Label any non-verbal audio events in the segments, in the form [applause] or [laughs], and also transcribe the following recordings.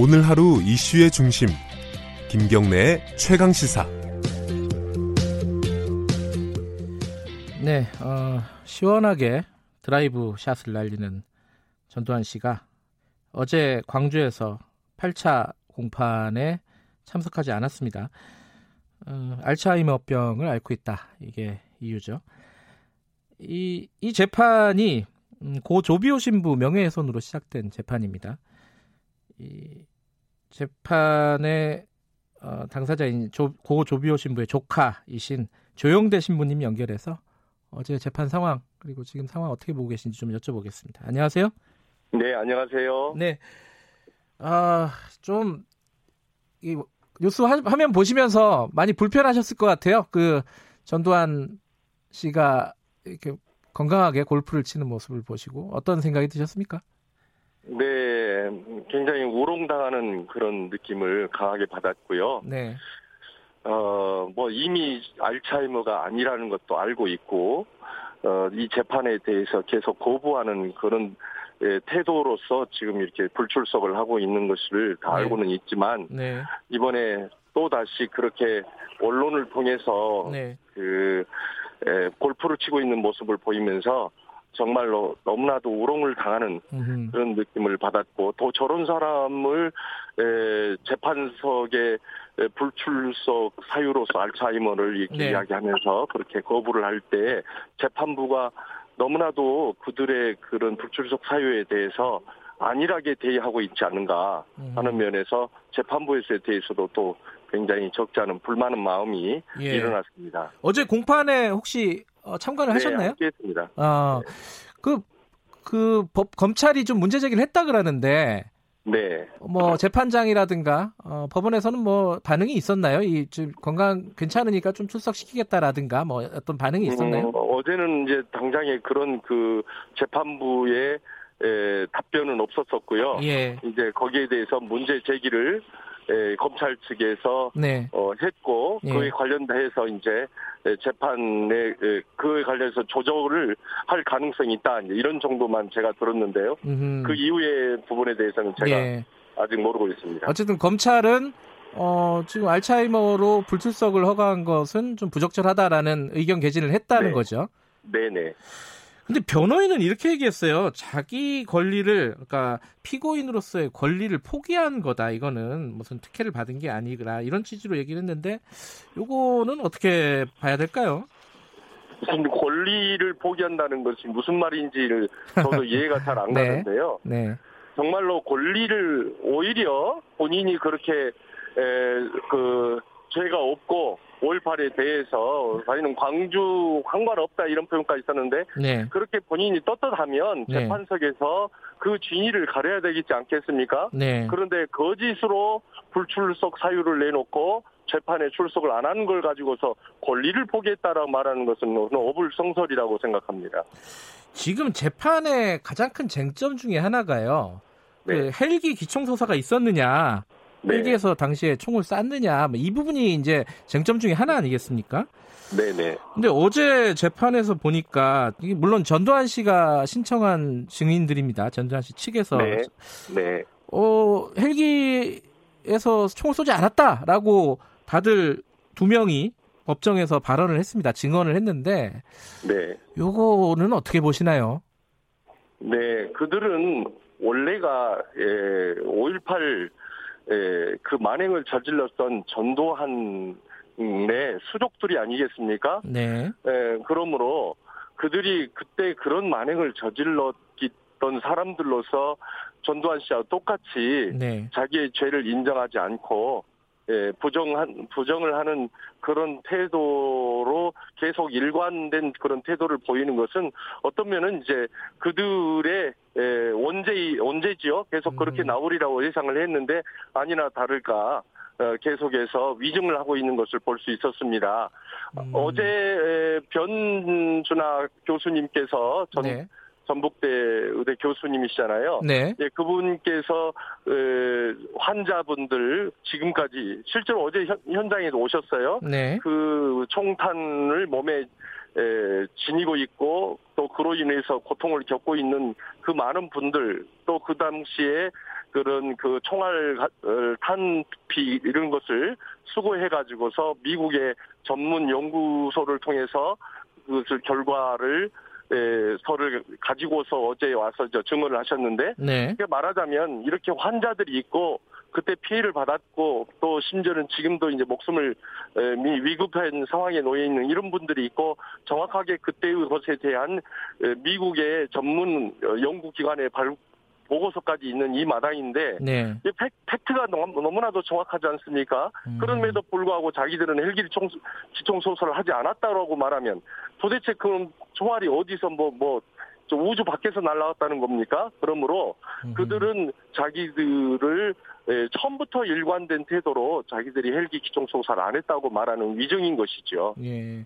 오늘 하루 이슈의 중심 김경래의 최강 시사. 네, 어, 시원하게 드라이브 샷을 날리는 전두환 씨가 어제 광주에서 8차 공판에 참석하지 않았습니다. 어, 알츠하이머병을 앓고 있다. 이게 이유죠. 이, 이 재판이 음, 고 조비오 신부 명예훼손으로 시작된 재판입니다. 이 재판의 어, 당사자인 조, 고 조비오 신부의 조카이신 조영대 신부님 연결해서 어제 재판 상황 그리고 지금 상황 어떻게 보고 계신지 좀 여쭤보겠습니다. 안녕하세요. 네, 안녕하세요. 네. 아, 좀, 이, 뉴스 화, 면 보시면서 많이 불편하셨을 것 같아요. 그, 전두환 씨가 이렇게 건강하게 골프를 치는 모습을 보시고 어떤 생각이 드셨습니까? 네, 굉장히 우롱당하는 그런 느낌을 강하게 받았고요. 네. 어, 뭐 이미 알츠하이머가 아니라는 것도 알고 있고, 어, 이 재판에 대해서 계속 거부하는 그런 예, 태도로서 지금 이렇게 불출석을 하고 있는 것을 다 네. 알고는 있지만, 네. 이번에 또 다시 그렇게 언론을 통해서 네. 그 에, 골프를 치고 있는 모습을 보이면서 정말로 너무나도 우롱을 당하는 음흠. 그런 느낌을 받았고 또 저런 사람을 에, 재판석에 에, 불출석 사유로서 알츠하이머를 이렇게 네. 이야기하면서 그렇게 거부를 할 때 재판부가 너무나도 그들의 그런 불출석 사유에 대해서 안일하게 대의하고 있지 않는가 음. 하는 면에서 재판부에 대해서도 또 굉장히 적지 않은 불만한 마음이 예. 일어났습니다. 어제 공판에 혹시 어, 참가를 하셨나요? 네, 함께했습니다. 아, 그, 그, 법, 검찰이 좀 문제 제기를 했다 그러는데, 네. 뭐, 재판장이라든가, 어, 법원에서는 뭐, 반응이 있었나요? 이, 좀, 건강 괜찮으니까 좀 출석시키겠다라든가, 뭐, 어떤 반응이 있었나요? 음, 어제는 이제 당장에 그런 그 재판부의 에, 답변은 없었었고요. 예. 이제 거기에 대해서 문제 제기를 에, 검찰 측에서 네. 어, 했고 예. 그에 관련해서 이제 에, 재판에 에, 그에 관련해서 조정을 할 가능성이 있다 이런 정도만 제가 들었는데요. 음흠. 그 이후의 부분에 대해서는 제가 예. 아직 모르고 있습니다. 어쨌든 검찰은 어, 지금 알츠하이머로 불출석을 허가한 것은 좀 부적절하다라는 의견 개진을 했다는 네. 거죠. 네네. 근데 변호인은 이렇게 얘기했어요. 자기 권리를 그러니까 피고인으로서의 권리를 포기한 거다. 이거는 무슨 특혜를 받은 게 아니라 이런 취지로 얘기를 했는데 요거는 어떻게 봐야 될까요? 무슨 권리를 포기한다는 것이 무슨 말인지를 저도 [laughs] 이해가 잘안 네. 가는데요. 네. 정말로 권리를 오히려 본인이 그렇게 에, 그 죄가 없고 5.18에 대해서 자기는 광주 상관없다 이런 표현까지 있었는데 네. 그렇게 본인이 떳떳하면 네. 재판석에서 그 진위를 가려야 되겠지 않겠습니까? 네. 그런데 거짓으로 불출석 사유를 내놓고 재판에 출석을 안 하는 걸 가지고서 권리를 포기했다라고 말하는 것은 어불성설이라고 생각합니다. 지금 재판의 가장 큰 쟁점 중에 하나가요. 그 네. 헬기 기총소사가 있었느냐, 네. 헬기에서 당시에 총을 쐈느냐, 뭐이 부분이 이제 쟁점 중에 하나 아니겠습니까? 네네. 근데 어제 재판에서 보니까 물론 전두환 씨가 신청한 증인들입니다. 전두환 씨 측에서 네. 네. 어, 헬기에서 총을 쏘지 않았다라고 다들 두 명이 법정에서 발언을 했습니다. 증언을 했는데 네. 요거는 어떻게 보시나요? 네, 그들은 원래가 예, 5.18 예, 그 만행을 저질렀던 전두환의 수족들이 아니겠습니까? 네. 예, 그러므로 그들이 그때 그런 만행을 저질렀던 사람들로서 전두환 씨와 똑같이 네. 자기의 죄를 인정하지 않고 예, 부정한 부정을 하는 그런 태도로 계속 일관된 그런 태도를 보이는 것은 어떤 면은 이제 그들의 예, 원죄 원죄지요. 계속 그렇게 음. 나오리라고 예상을 했는데 아니나 다를까 어, 계속해서 위증을 하고 있는 것을 볼 수 있었습니다. 음. 어제 에, 변준하 교수님께서 전 네. 전북대 의대 교수님이시잖아요. 네. 예, 그분께서 에, 환자분들 지금까지 실제로 어제 현, 현장에 오셨어요. 네. 그 총탄을 몸에 에, 지니고 있고 또 그로 인해서 고통을 겪고 있는 그 많은 분들 또 그 당시에 그런 그 총알 어, 탄피 이런 것을 수거해 가지고서 미국의 전문 연구소를 통해서 그것을 결과를 에, 서를 가지고서 어제 와서 저 증언을 하셨는데 네. 말하자면 이렇게 환자들이 있고 그때 피해를 받았고 또 심지어는 지금도 이제 목숨을 위급한 상황에 놓여 있는 이런 분들이 있고 정확하게 그때의 것에 대한 미국의 전문 어, 연구기관의 발, 보고서까지 있는 이 마당인데 네. 팩트가 너무나도 정확하지 않습니까? 음. 그럼에도 불구하고 자기들은 헬기 기총 소설을 하지 않았다고 말하면 도대체 그럼 총알이 어디서 뭐뭐 뭐 우주 밖에서 날라왔다는 겁니까? 그러므로 음. 그들은 자기들을 처음부터 일관된 태도로 자기들이 헬기 기총 소사를 안 했다고 말하는 위증인 것이죠. 예.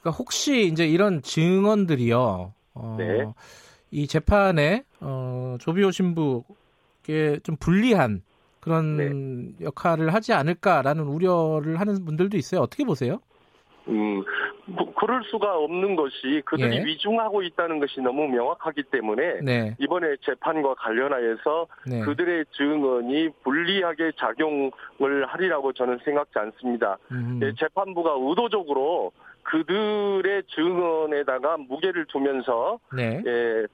그러니까 혹시 이제 이런 증언들이요. 어, 네. 이 재판에 어, 조비오 신부께 좀 불리한 그런 네. 역할을 하지 않을까라는 우려를 하는 분들도 있어요. 어떻게 보세요? 음, 뭐, 그럴 수가 없는 것이 그들이 예. 위중하고 있다는 것이 너무 명확하기 때문에 네. 이번에 재판과 관련하여서 네. 그들의 증언이 불리하게 작용을 하리라고 저는 생각지 않습니다. 예, 재판부가 의도적으로 그들의 증언에다가 무게를 두면서 네. 예,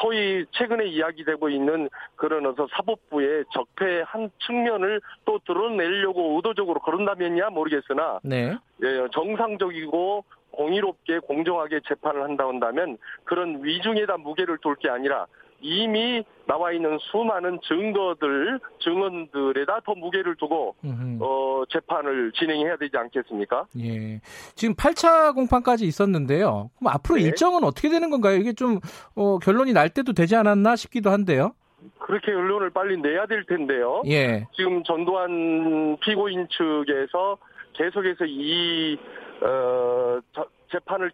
소위 최근에 이야기되고 있는 그런 어서 사법부의 적폐 한 측면을 또 드러내려고 의도적으로 그런다면야 모르겠으나 네. 예, 정상적이고 공의롭게 공정하게 재판을 한다 한다면 그런 위중에다 무게를 둘 게 아니라 이미 나와 있는 수많은 증거들, 증언들에다 더 무게를 두고 어, 재판을 진행해야 되지 않겠습니까? 예. 지금 8차 공판까지 있었는데요. 그럼 앞으로 네. 일정은 어떻게 되는 건가요? 이게 좀 어, 결론이 날 때도 되지 않았나 싶기도 한데요. 그렇게 결론을 빨리 내야 될 텐데요. 예. 지금 전두환 피고인 측에서 계속해서 이 어, 재판을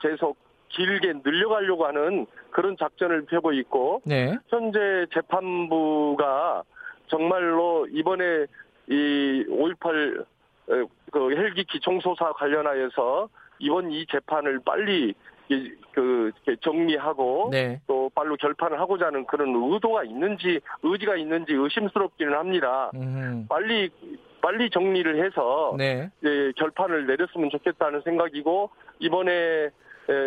계속 길게 늘려가려고 하는 그런 작전을 펴고 있고 네. 현재 재판부가 정말로 이번에 이 5.18 그 헬기 기총소사 관련하여서 이번 이 재판을 빨리 그 정리하고 네. 또 빨리 결판을 하고자 하는 그런 의도가 있는지 의지가 있는지 의심스럽기는 합니다. 음. 빨리 빨리 정리를 해서 네. 예, 결판을 내렸으면 좋겠다는 생각이고 이번에 예,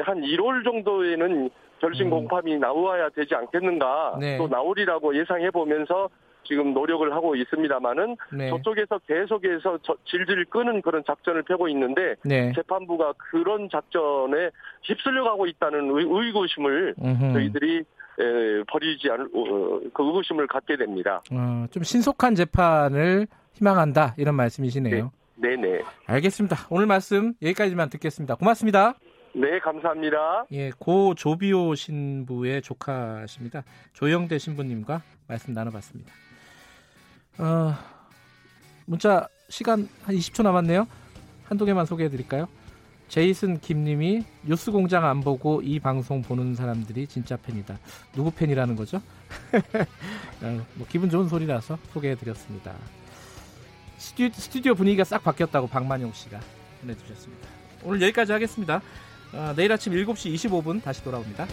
한 1월 정도에는 결심 음. 공판이 나와야 되지 않겠는가 네. 또 나오리라고 예상해 보면서 지금 노력을 하고 있습니다만은 네. 저쪽에서 계속해서 저, 질질 끄는 그런 작전을 펴고 있는데 네. 재판부가 그런 작전에 휩쓸려 가고 있다는 의, 구심을 저희들이 에, 버리지 않을 어, 그 의구심을 갖게 됩니다. 어, 좀 신속한 재판을 희망한다 이런 말씀이시네요. 네, 네. 알겠습니다. 오늘 말씀 여기까지만 듣겠습니다. 고맙습니다. 네, 감사합니다. 예, 고 조비오 신부의 조카십니다. 조영대 신부님과 말씀 나눠봤습니다. 어, 문자 시간 한 20초 남았네요. 한두 개만 소개해 드릴까요? 제이슨 김님이 뉴스 공장 안 보고 이 방송 보는 사람들이 진짜 팬이다. 누구 팬이라는 거죠? [laughs] 어, 뭐 기분 좋은 소리라서 소개해 드렸습니다. 스튜디오 분위기가 싹 바뀌었다고 박만용 씨가 보내주셨습니다. 오늘 여기까지 하겠습니다. 어, 내일 아침 7시 25분 다시 돌아옵니다.